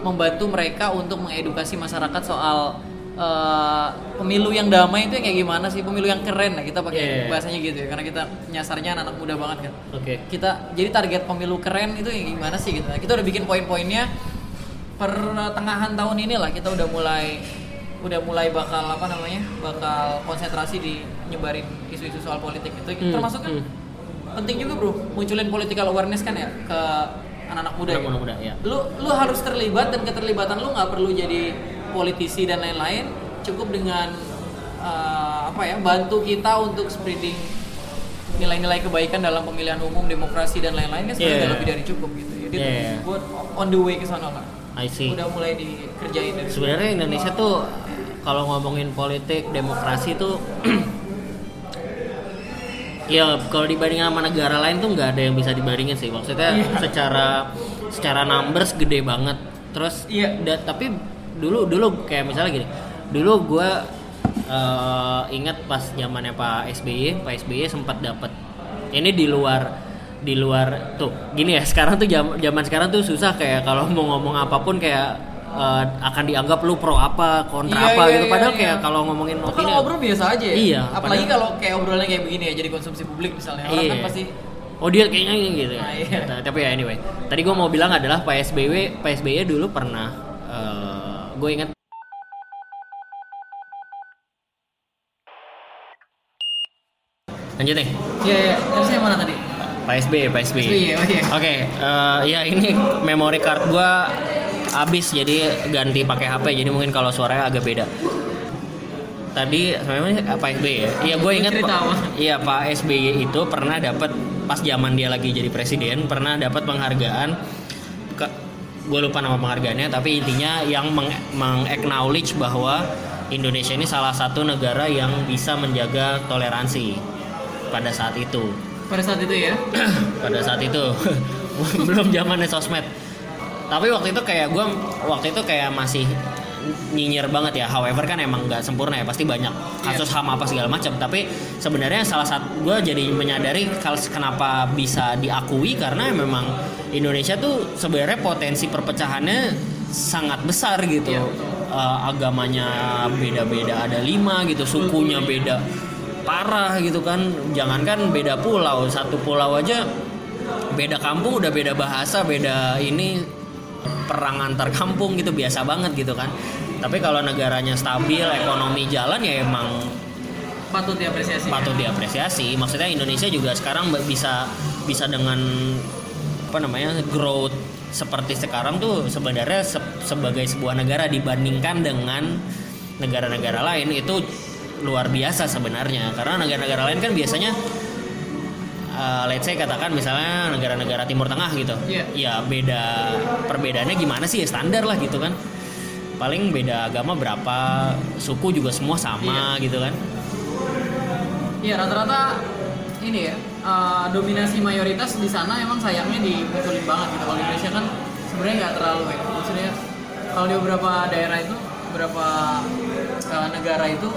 membantu mereka untuk mengedukasi masyarakat soal uh, pemilu yang damai itu kayak gimana sih pemilu yang keren lah kita pakai Yeah. bahasanya gitu ya karena kita nyasarnya anak-anak muda banget kan Oke. kita jadi target pemilu keren itu yang gimana sih gitu kita udah bikin poin-poinnya pertengahan tahun ini lah kita udah mulai udah mulai bakal apa namanya bakal konsentrasi di nyebarin isu-isu soal politik itu Hmm, termasuk kan hmm. penting juga bro munculin political awareness kan ya ke anak-anak muda Anak ya. muda, ya. lu lu harus terlibat dan keterlibatan lu nggak perlu jadi politisi dan lain-lain cukup dengan eh, apa ya bantu kita untuk spreading nilai-nilai kebaikan dalam pemilihan umum demokrasi dan lain-lain kan sebenarnya Yeah. lebih dari cukup gitu jadi Yeah. buat on the way ke sana lah I see. udah mulai dikerjain dari Sebenarnya Indonesia tuh kalau ngomongin politik demokrasi tuh [CLEARS THROAT] ya kalau dibandingin sama negara lain tuh nggak ada yang bisa dibandingin sih maksudnya Iya. secara secara numbers gede banget terus Iya. da- tapi dulu dulu kayak misalnya gini dulu gue ingat pas zamannya Pak SBY Pak SBY sempat dapat ini di luar di luar tuh gini ya sekarang tuh jam- zaman sekarang tuh susah kayak kalau mau ngomong apa pun kayak eh, akan dianggap lu pro apa kontra Iya, apa iya, gitu iya, padahal iya. kayak kalau ngomongin opini kalau ngobrol biasa aja ya. Iya, Apalagi kalau kayak obrolannya kayak begini ya jadi konsumsi publik misalnya. Orang kan Iya. pasti Oh dia kayaknya ini gitu. Nah, iya. Tapi ya anyway. Tadi gue mau bilang adalah Pak SBY, Pak SBY dulu pernah, gue ingat. Lanjut nih, Iya iya. Terus yang mana tadi? Pak SBY, Pak SBY. SBY, oh iya. Oke, eh, ya ini memory card gue habis jadi ganti pakai HP jadi mungkin kalau suaranya agak beda. Tadi memang Pak SBY ya. Iya gue ingat apa? Iya Pak SBY itu pernah dapat pas zaman dia lagi jadi presiden pernah dapat penghargaan gue lupa nama penghargaannya tapi intinya yang meng, meng-acknowledge bahwa Indonesia ini salah satu negara yang bisa menjaga toleransi pada saat itu. Pada saat itu ya. [CLEARS THROAT] pada saat itu. [LAUGHS] Belum zamannya sosmed. Tapi waktu itu kayak gue waktu itu kayak masih nyinyir banget ya. However kan emang nggak sempurna ya. Pasti banyak kasus ham apa segala macam. Tapi sebenarnya salah satu gue jadi menyadari kalau kenapa bisa diakui karena memang Indonesia tuh sebenarnya potensi perpecahannya sangat besar gitu. Iya. Eh, agamanya beda-beda. Ada lima gitu sukunya beda parah gitu kan. Jangankan beda pulau satu pulau aja beda kampung udah beda bahasa beda ini perang antar kampung gitu biasa banget gitu kan. Tapi kalau negaranya stabil ekonomi jalan ya emang Patut diapresiasi. patut diapresiasi. Maksudnya Indonesia juga sekarang bisa bisa dengan apa namanya growth seperti sekarang tuh sebenarnya se- sebagai sebuah negara dibandingkan dengan negara-negara lain itu luar biasa sebenarnya. Karena negara-negara lain kan biasanya uh, let's say katakan misalnya negara-negara Timur Tengah gitu Iya. ya beda perbedaannya gimana sih ya standar lah gitu kan paling beda agama berapa suku juga semua sama gitu kan Iya rata-rata ini ya eh, dominasi mayoritas di sana emang sayangnya dimunculin banget gitu. Kalau di Indonesia kan sebenarnya nggak terlalu ya. Maksudnya kalau di beberapa daerah itu, beberapa eh, negara itu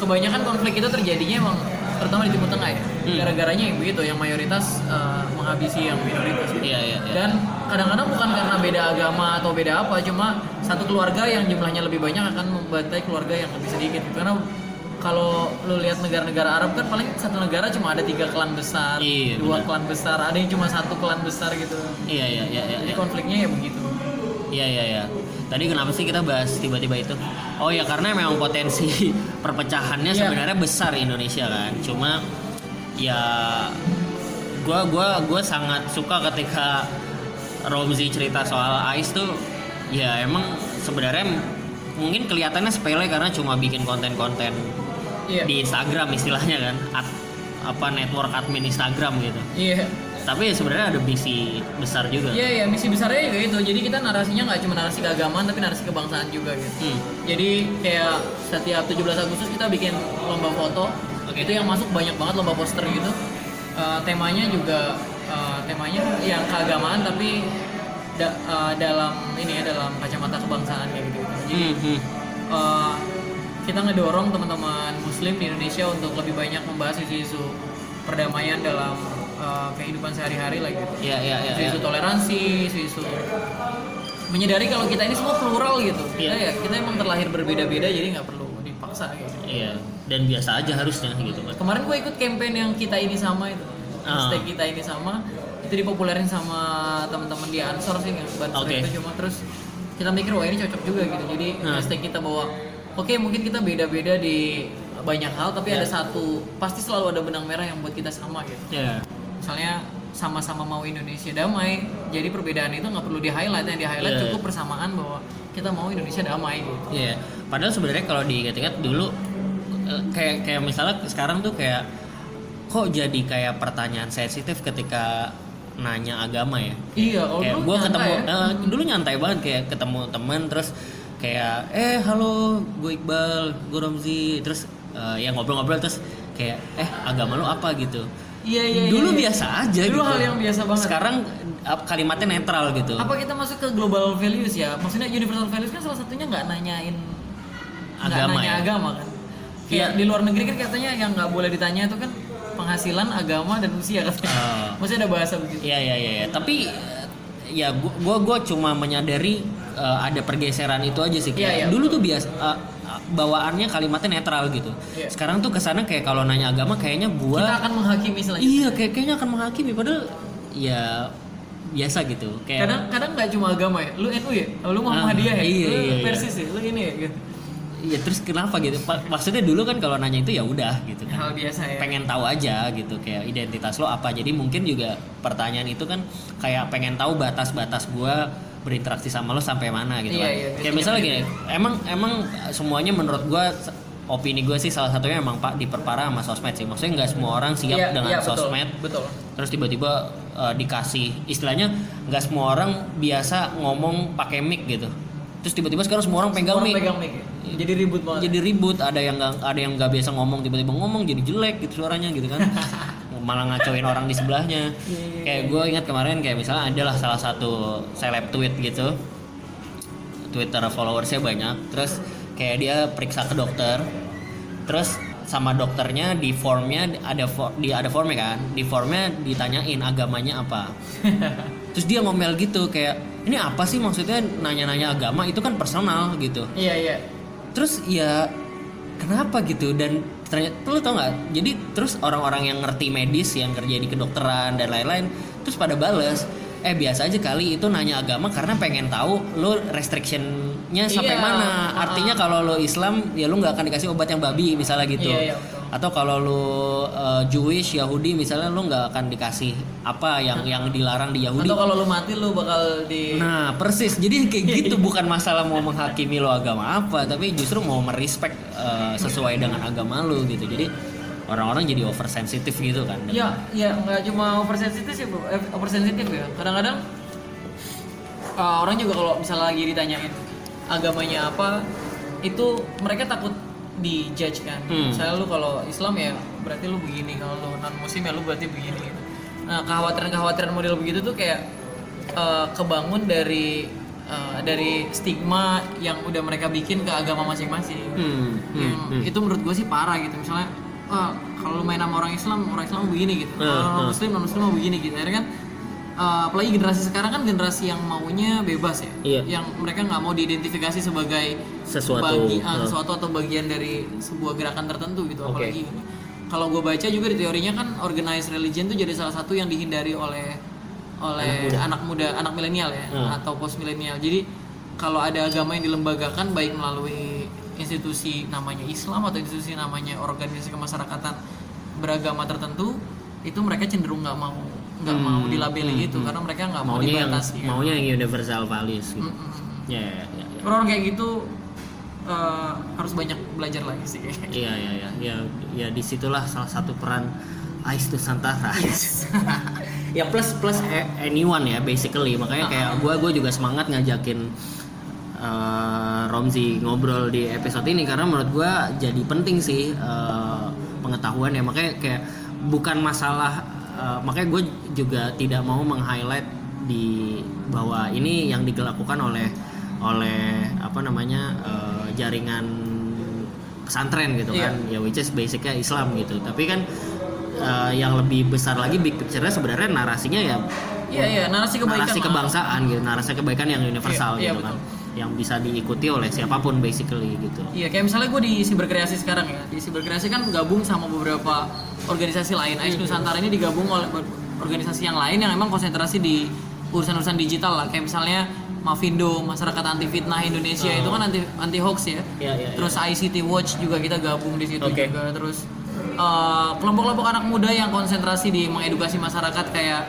kebanyakan konflik itu terjadinya emang terutama di Timur Tengah ya. Hmm. Gara-garanya yang begitu, yang mayoritas eh, menghabisi yang minoritas. gitu. Iya, iya, iya. Dan kadang-kadang bukan karena beda agama atau beda apa, cuma satu keluarga yang jumlahnya lebih banyak akan membantai keluarga yang lebih sedikit. Karena kalau lu lihat negara-negara Arab kan paling satu negara cuma ada tiga klan besar, Iya, dua benar. klan besar, ada yang cuma satu klan besar gitu. iya iya iya iya, Jadi iya. konfliknya ya begitu. Iya iya iya. Tadi kenapa sih kita bahas tiba-tiba itu? Oh ya karena memang potensi [LAUGHS] perpecahannya Iya. sebenarnya besar Indonesia kan. Cuma ya gua gua gua sangat suka ketika Romzi cerita soal Ais tuh ya emang sebenarnya mungkin kelihatannya sepele karena cuma bikin konten-konten Iya. di Instagram istilahnya kan. At- apa network admin Instagram gitu. Iya. Tapi sebenarnya ada misi besar juga. Iya iya misi besarnya juga itu. Jadi kita narasinya nggak cuma narasi keagamaan tapi narasi kebangsaan juga gitu. Hmm. Jadi kayak setiap 17 Agustus kita bikin lomba foto. Oke. Itu yang masuk banyak banget lomba poster gitu. Eh, temanya juga eh, temanya yang keagamaan tapi da- eh, dalam ini ya dalam kacamata kebangsaan kayak gitu. Jadi Hmm, eh, kita ngedorong teman-teman muslim di Indonesia untuk lebih banyak membahas isu-isu perdamaian dalam eh, kehidupan sehari-hari lah gitu Iya iya iya. isu-isu iya. toleransi, isu-isu menyadari kalau kita ini semua plural gitu. Kita Iya. ya kita emang terlahir berbeda-beda jadi nggak perlu dipaksa gitu. Iya, dan biasa aja harusnya gitu kan. Kemarin gue ikut campaign yang kita ini sama itu. Ah. Hashtag kita ini sama itu dipopulerin sama teman-teman di Ansor sih nggak bantu Oke. itu cuma terus kita mikir wah ini cocok juga gitu. Jadi hashtag kita bawa oke mungkin kita beda-beda di banyak hal tapi Ya. ada satu pasti selalu ada benang merah yang buat kita sama gitu. Iya. Misalnya sama-sama mau Indonesia damai jadi perbedaan itu nggak perlu di highlight yang di highlight Iya. cukup persamaan bahwa kita mau Indonesia damai gitu Iya. Padahal sebenarnya kalau diingat-ingat dulu eh, kayak kayak misalnya sekarang tuh kayak kok jadi kayak pertanyaan sensitif ketika nanya agama ya. iya kalau kayak gue ketemu ya. eh, dulu nyantai banget kayak ketemu teman terus kayak eh halo gue Iqbal gue Romzi terus eh, ya ngobrol-ngobrol terus kayak eh agama lu apa gitu iya iya dulu iya, iya. biasa aja dulu gitu hal yang biasa banget sekarang kalimatnya netral gitu apa kita masuk ke global values ya maksudnya universal values kan salah satunya nggak nanyain Agama nanya ya? agama kan kayak Iya. di luar negeri kan katanya yang nggak boleh ditanya itu kan penghasilan agama dan usia [LAUGHS] katanya Oh. maksudnya ada bahasa begitu Iya iya iya. iya. Tapi ya gua gua, gua cuma menyadari eh, ada pergeseran itu aja sih. Kayak Iya, iya. Dulu tuh biasa eh, bawaannya kalimatnya netral gitu. Iya. Sekarang tuh ke sana kayak kalau nanya agama kayaknya kita gua akan menghakimi selanjutnya iya kayak kayaknya akan menghakimi padahal ya biasa gitu. Kayak kadang kadang nggak cuma agama ya lu NU ya lu Ah, Muhammadiyah ya iya, lu iya, iya. persis ya lu ini ya gitu ya terus kenapa gitu? Maksudnya dulu kan kalau nanya itu ya udah gitu kan. hal biasa ya pengen tahu aja gitu kayak identitas lo apa jadi mungkin juga pertanyaan itu kan kayak pengen tahu batas-batas gua berinteraksi sama lo sampai mana gitu Iya, kan. iya, kayak biasanya misalnya gini emang emang semuanya menurut gua se- opini gue sih salah satunya emang pak diperparah sama sosmed sih. Maksudnya nggak semua orang siap Iya, dengan iya, betul, sosmed. betul. Terus tiba-tiba eh, dikasih istilahnya nggak semua orang biasa ngomong pakai mic gitu. Terus tiba-tiba sekarang semua orang pegang mic. pegang mic ya. jadi ribut banget. Jadi ribut ada yang nggak ada yang nggak biasa ngomong tiba-tiba ngomong jadi jelek gitu suaranya gitu kan [LAUGHS] malah ngacoin orang di sebelahnya. Iya, kayak gue ingat kemarin kayak misalnya adalah salah satu seleb tweet gitu. Twitter followersnya banyak. Terus kayak dia periksa ke dokter. Terus sama dokternya di formnya ada for- di ada formnya kan? Di formnya ditanyain agamanya apa. [LAUGHS] Terus dia ngomel gitu kayak ini apa sih maksudnya nanya-nanya agama? Itu kan personal gitu. Iya iya. Terus ya kenapa gitu dan ternyata lu tau nggak jadi terus orang-orang yang ngerti medis yang kerja di kedokteran dan lain-lain terus pada bales eh biasa aja kali itu nanya agama karena pengen tahu lo restrictionnya sampai Iya, mana ah. artinya kalau lo Islam ya lo nggak akan dikasih obat yang babi misalnya gitu Iya, iya, betul. Atau kalau lo uh, Jewish Yahudi misalnya lo nggak akan dikasih apa yang yang dilarang di Yahudi atau kalau lu mati lu bakal di Nah persis, jadi kayak [LAUGHS] gitu bukan masalah mau menghakimi lo agama apa, tapi justru mau merespek uh, sesuai dengan agama lo gitu. Jadi orang-orang jadi oversensitif gitu kan. ya ya nggak cuma oversensitif sih bro eh, oversensitif ya kadang-kadang uh, orang juga kalau misalnya lagi ditanyain agamanya apa itu mereka takut dijudge kan Hmm. misalnya lu kalau Islam ya berarti lu begini kalau lu non muslim ya lu berarti begini gitu. nah kekhawatiran-kekhawatiran model begitu tuh kayak uh, kebangun dari uh, dari stigma yang udah mereka bikin ke agama masing-masing Hmm, hmm, yang hmm. itu menurut gue sih parah gitu misalnya ah, kalau lu main sama orang Islam orang Islam begini gitu Hmm, kalau orang hmm. Muslim non Muslim begini gitu akhirnya kan ah, apalagi generasi sekarang kan generasi yang maunya bebas ya Iya. yang mereka nggak mau diidentifikasi sebagai Sesuatu, bagi, hmm. sesuatu atau bagian dari sebuah gerakan tertentu gitu apalagi kalau gue baca juga di teorinya kan organized religion tuh jadi salah satu yang dihindari oleh oleh Anak muda. anak muda anak milenial ya Hmm. atau post milenial jadi kalau ada agama yang dilembagakan baik melalui institusi namanya Islam atau institusi namanya organisasi kemasyarakatan beragama tertentu itu mereka cenderung nggak mau nggak Hmm, mau dilabeli hmm, itu hmm. karena mereka nggak mau maunya yang dibatasi kan. maunya yang universal values gitu. Mm, mm, mm. Ya, ya, ya, ya. orang kayak gitu eh, harus banyak belajar lagi sih kayaknya. [LAUGHS] Iya, iya, iya, ya, ya di situlah salah satu peran Ais Nusantara. [LAUGHS] ya plus plus anyone ya basically makanya kayak gue gue juga semangat ngajakin eh, Romzi ngobrol di episode ini karena menurut gue jadi penting sih eh, pengetahuan ya makanya kayak bukan masalah eh, makanya gue juga tidak mau meng-highlight di bahwa ini yang dilakukan oleh oleh apa namanya eh, jaringan pesantren gitu Iya. kan ya which is basicnya Islam gitu tapi kan eh, yang lebih besar lagi big picture-nya sebenarnya narasinya ya Iya iya narasi kebaikan. narasi kebangsaan gitu narasi kebaikan yang universal Iya, iya, gitu kan yang bisa diikuti oleh siapa pun basically gitu Iya, kayak misalnya gue di Siberkreasi sekarang ya. Di Siberkreasi kan gabung sama beberapa organisasi lain. Ais Nusantara ini digabung oleh organisasi yang lain yang emang konsentrasi di urusan-urusan digital lah. Kayak misalnya Mavindo, Masyarakat Anti Fitnah Indonesia itu kan anti anti hoax ya. Iya, iya, Terus ICT Watch juga kita gabung di situ Oke. juga. Terus eh, kelompok-kelompok anak muda yang konsentrasi di mengedukasi masyarakat kayak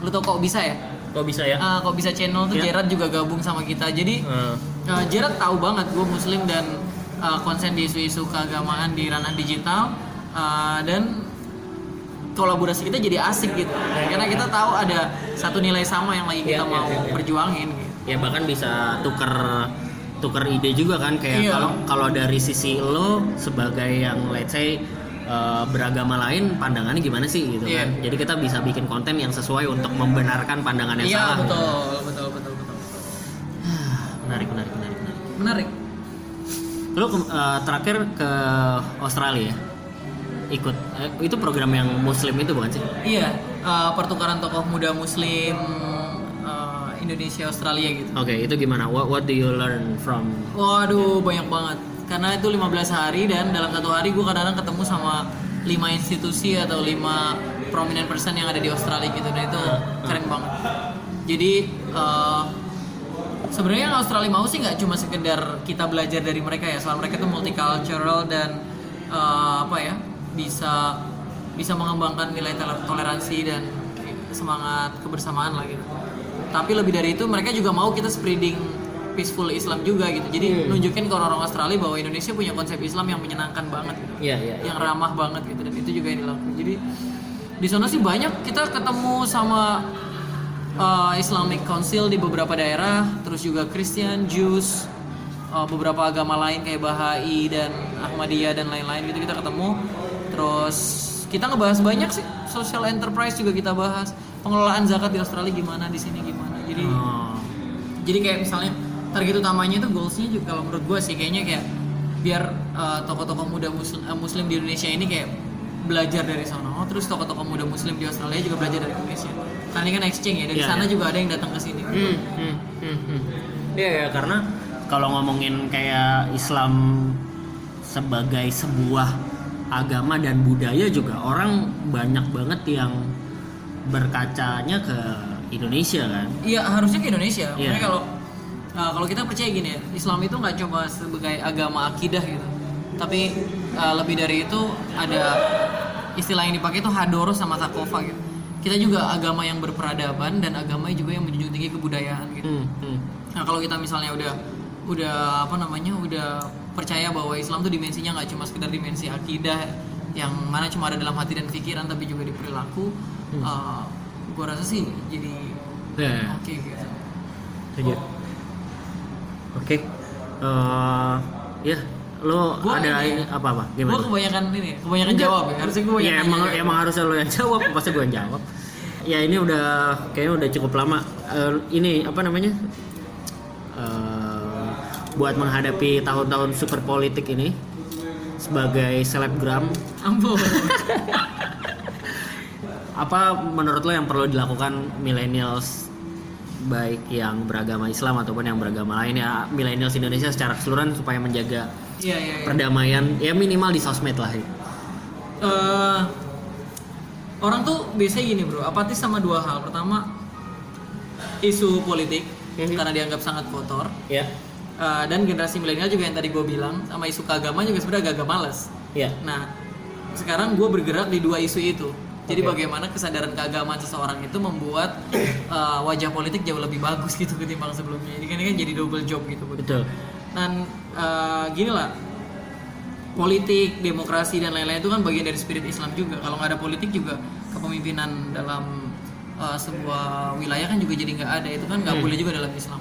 lu tau kok bisa ya? kok bisa ya Ah, kok bisa channel tuh Iya. Gerard juga gabung sama kita. Jadi Eh, Uh, Gerard tahu banget gue muslim dan uh, konsen di isu-isu keagamaan di ranah digital uh, dan kolaborasi kita jadi asik gitu karena kita tahu ada satu nilai sama yang lagi kita Iya, mau iya, iya. perjuangin gitu. ya bahkan bisa tuker tuker ide juga kan kayak Iya. kalau kalau dari sisi lo sebagai yang let's say eh, beragama lain pandangannya gimana sih gitu Iya. kan jadi kita bisa bikin konten yang sesuai untuk membenarkan pandangan yang Iya salah betul betul betul betul [SIGHS] menarik menarik menarik menarik menarik. lo eh, terakhir ke Australia ya? Ikut. Eh, itu program yang muslim itu bukan sih? Iya uh, pertukaran tokoh muda muslim uh, Indonesia Australia gitu. oke itu gimana? What what do you learn from? Waduh banyak banget. Karena itu 15 hari dan dalam satu hari gue kadang-kadang ketemu sama lima institusi atau lima prominent person yang ada di Australia gitu. Dan itu keren banget. Jadi eh, sebenarnya yang Australia mau sih nggak cuma sekedar kita belajar dari mereka ya. Soal mereka tuh multicultural dan eh, apa ya bisa bisa mengembangkan nilai tol- toleransi dan semangat kebersamaan lah gitu. Tapi lebih dari itu mereka juga mau kita spreading peaceful Islam juga gitu. Jadi nunjukin ke orang-orang Australia bahwa Indonesia punya konsep Islam yang menyenangkan banget gitu Iya iya. yang ramah banget gitu dan itu juga yang dilakukan jadi di sana sih banyak kita ketemu sama uh, Islamic Council di beberapa daerah terus juga Christian Jews uh, beberapa agama lain kayak Bahai dan Ahmadiyah dan lain-lain gitu kita ketemu terus kita ngebahas banyak sih social enterprise juga kita bahas pengelolaan zakat di Australia gimana di sini gimana jadi Oh. jadi kayak misalnya target utamanya itu goalsnya juga kalau menurut gue sih kayaknya kayak biar uh, tokoh-tokoh muda muslim, uh, muslim di Indonesia ini kayak belajar dari sana oh, terus tokoh-tokoh muda muslim di Australia juga belajar dari Indonesia karena ini kan exchange ya dari Iya, sana iya. juga ada yang datang ke sini Hmm, hmm, hmm, hmm. Iya ya karena kalau ngomongin kayak Islam sebagai sebuah agama dan budaya juga orang banyak banget yang berkacanya ke Indonesia kan. iya harusnya ke Indonesia. Makanya kalau uh, kalau kita percaya gini ya Islam itu nggak cuma sebagai agama akidah gitu. Tapi uh, lebih dari itu ada istilah yang dipakai itu hadoro sama takofa gitu. Kita juga agama yang berperadaban dan agama juga yang menjunjung tinggi kebudayaan gitu. Hmm, hmm. Nah kalau kita misalnya udah udah apa namanya udah percaya bahwa Islam tuh dimensinya nggak cuma sekedar dimensi akidah yang mana cuma ada dalam hati dan pikiran tapi juga di perilaku, uh, gua rasa sih jadi Ya, ya. oke gitu. Oke. Eh, ya, lo Gua ada ini- ini apa apa? Gua Gimana? kebanyakan ini, kebanyakan Enggak. jawab ya. Harusnya gua ya yang emang nanya. emang harusnya lo yang jawab pasti gue yang jawab ya ini udah kayaknya udah cukup lama Eh, ini apa namanya Eh, buat menghadapi tahun-tahun super politik ini sebagai selebgram Ampun. [LAUGHS] apa menurut lo yang perlu dilakukan millennials baik yang beragama Islam ataupun yang beragama lain ya millennials Indonesia secara keseluruhan supaya menjaga Iya iya. iya. perdamaian ya minimal di sosmed lah Eh, orang tuh biasanya gini bro, apatis sama dua hal. Pertama, isu politik Mhm. karena dianggap sangat kotor. Ya. Uh, dan generasi milenial juga yang tadi gue bilang sama isu keagamaan juga sebenarnya agak males. Ya. Nah, sekarang gue bergerak di dua isu itu. Jadi Oke. bagaimana kesadaran keagamaan seseorang itu membuat uh, wajah politik jauh lebih bagus gitu ketimbang sebelumnya. Ini kan, ini kan jadi double job gitu. Betul. dan uh, gini lah politik demokrasi dan lain-lain itu kan bagian dari spirit Islam juga kalau nggak ada politik juga kepemimpinan dalam uh, sebuah wilayah kan juga jadi nggak ada itu kan nggak Hmm. boleh juga dalam Islam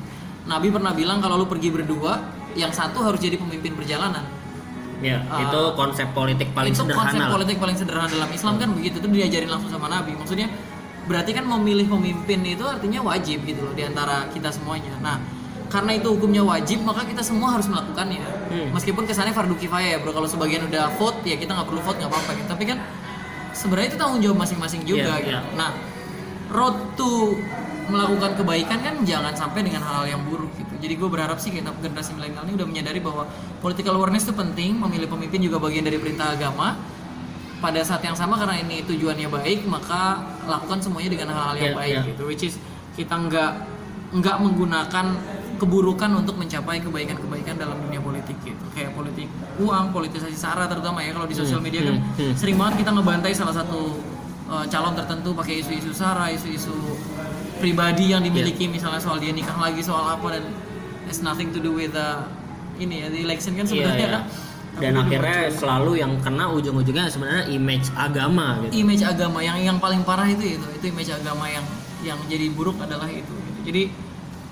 Nabi pernah bilang kalau lu pergi berdua yang satu harus jadi pemimpin perjalanan Ya, Ah. itu konsep politik paling itu sederhana. konsep lah. politik paling sederhana dalam Islam kan begitu itu diajarin langsung sama Nabi maksudnya berarti kan memilih pemimpin itu artinya wajib gitu loh di antara kita semuanya nah karena itu hukumnya wajib maka kita semua harus melakukannya Hmm. meskipun kesannya fardu kifayah ya bro kalau sebagian udah vote ya kita nggak perlu vote nggak apa-apa gitu tapi kan sebenarnya itu tanggung jawab masing-masing juga Iya, gitu iya. nah road to melakukan kebaikan kan jangan sampai dengan hal-hal yang buruk gitu. Jadi gue berharap sih kita generasi milenial ini udah menyadari bahwa political awareness itu penting, memilih pemimpin juga bagian dari perintah agama. Pada saat yang sama karena ini tujuannya baik, maka lakukan semuanya dengan hal-hal yang Iya, baik iya. gitu. Which is kita nggak nggak menggunakan keburukan untuk mencapai kebaikan-kebaikan dalam dunia politik gitu. Kayak politik uang, politisasi sara terutama ya kalau di sosial Hmm, media kan hmm, hmm. sering banget kita ngebantai salah satu uh, calon tertentu pakai isu-isu sara, isu-isu pribadi yang dimiliki misalnya soal dia nikah lagi soal apa dan has nothing to do with the ini ya the election kan sebenarnya iya. kan Dan akhirnya selalu yang kena ujung-ujungnya sebenarnya image agama gitu. image agama yang yang paling parah itu itu itu image agama yang yang jadi buruk adalah itu gitu. jadi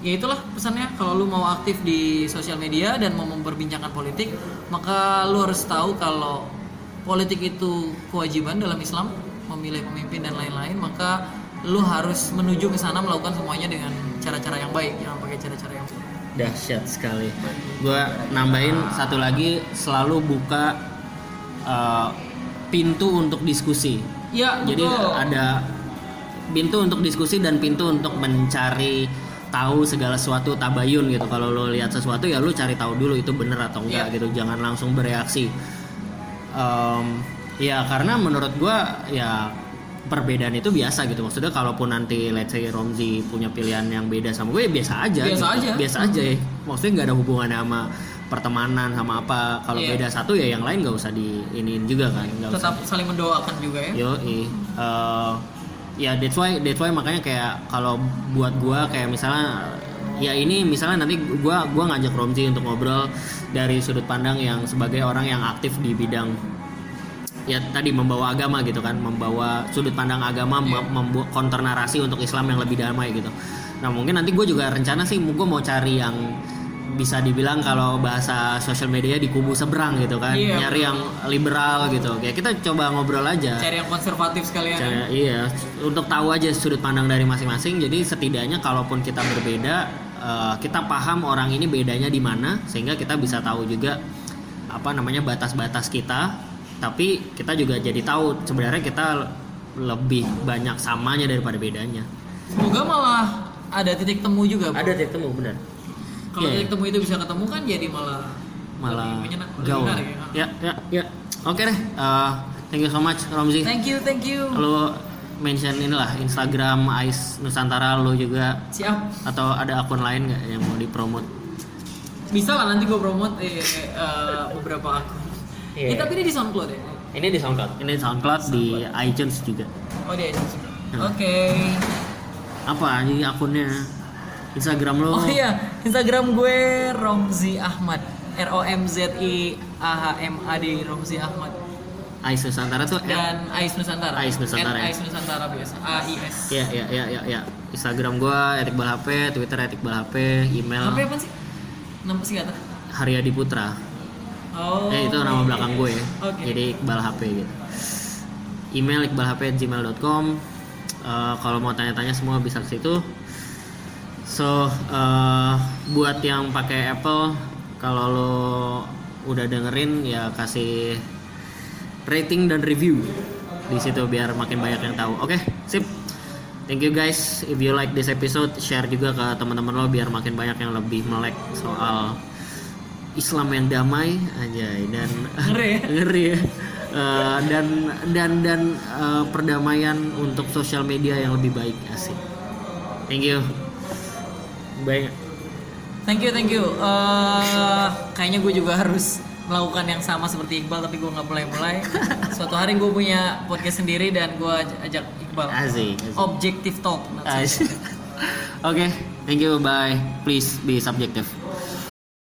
ya itulah pesannya kalau lu mau aktif di sosial media dan mau memperbincangkan politik maka lu harus tahu kalau politik itu kewajiban dalam Islam memilih pemimpin dan lain-lain maka lu harus menuju ke sana melakukan semuanya dengan cara-cara yang baik jangan pakai cara-cara yang Dahsyat sekali. Gue nambahin satu lagi selalu buka uh, pintu untuk diskusi. ya Jadi betul. ada pintu untuk diskusi dan pintu untuk mencari tahu segala sesuatu tabayun gitu. Kalau lo lihat sesuatu ya lo cari tahu dulu itu bener atau enggak Iya. gitu. Jangan langsung bereaksi. Em, ya karena menurut gua ya perbedaan itu biasa gitu. Maksudnya kalaupun nanti let's say Romzi punya pilihan yang beda sama gue ya biasa aja. Biasa gitu. aja. Biasa aja ya. Maksudnya nggak ada hubungannya sama pertemanan sama apa. Kalau Iya. beda satu ya yang lain nggak usah diiniin juga kan. Usah tetap saling mendoakan juga ya Yo, ya that's why that's why makanya kayak kalau buat gua kayak misalnya ya ini misalnya nanti gua gua ngajak Romzi untuk ngobrol dari sudut pandang yang sebagai orang yang aktif di bidang ya tadi membawa agama gitu kan membawa sudut pandang agama Iya. membuat counter narasi untuk Islam yang lebih damai gitu nah mungkin nanti gue juga rencana sih gue mau cari yang bisa dibilang kalau bahasa sosial media di kubu seberang gitu kan Iya, nyari yang liberal gitu kayak kita coba ngobrol aja cari yang konservatif sekalian ya. Cara- iya, untuk tahu aja sudut pandang dari masing-masing. Jadi setidaknya kalaupun kita berbeda, eh, kita paham orang ini bedanya di mana, sehingga kita bisa tahu juga apa namanya batas-batas kita. Tapi kita juga jadi tahu sebenarnya kita lebih banyak samanya daripada bedanya. semoga malah ada titik temu juga bro. Ada titik temu benar. kalau Iya. titik temu itu bisa ketemu kan jadi malah Malah gaul. ya. Ya, ya, ya. Oke deh. eh, thank you so much Romzi. thank you thank you Lo mention inilah Instagram Ais Nusantara lo juga siap atau ada akun lain nggak yang mau dipromot? bisa lah nanti gue promote eh, eh, beberapa akun Iya. Eh, tapi ini di SoundCloud ya Ini di SoundCloud. Ini di SoundCloud di iTunes juga. oh di iTunes juga Hmm. oke Apa ini akunnya? Instagram lo? oh iya Instagram gue Romzi Ahmad R O M Z I A H M A D Romzi Ahmad Ais Nusantara tuh at- dan Ais Nusantara Ais Nusantara, ya. Ais Nusantara biasa A I S Ya, ya, ya, ya, ya. Instagram gua Etikbal HP, Twitter Etikbal HP, email HP apa sih nama singkatan Haryadi Putra. Oh Eh itu nama belakang gue. Oke. Jadi Iqbal HP gitu. Email iqbalhp@gmail.com. Eh, kalau mau tanya-tanya semua bisa ke situ. So eh, buat yang pakai Apple, kalau lo udah dengerin ya kasih rating dan review di situ biar makin banyak yang tahu. Oke, sip. Thank you guys. If you like this episode, share juga ke teman-teman lo biar makin banyak yang lebih melek soal Islam yang damai aja dan [LAUGHS] Ngeri ya? ngeri ya. Eh, dan dan dan eh, perdamaian untuk sosial media yang lebih baik asik. Thank you. Banyak. Thank you, thank you. Eh, kayaknya gue juga harus melakukan yang sama seperti Iqbal, tapi gue nggak mulai-mulai. Suatu hari gue punya podcast sendiri dan gue ajak Iqbal. Asik, asik. Objective talk. Asik. [LAUGHS] Oke, thank you. Bye. Please be subjective.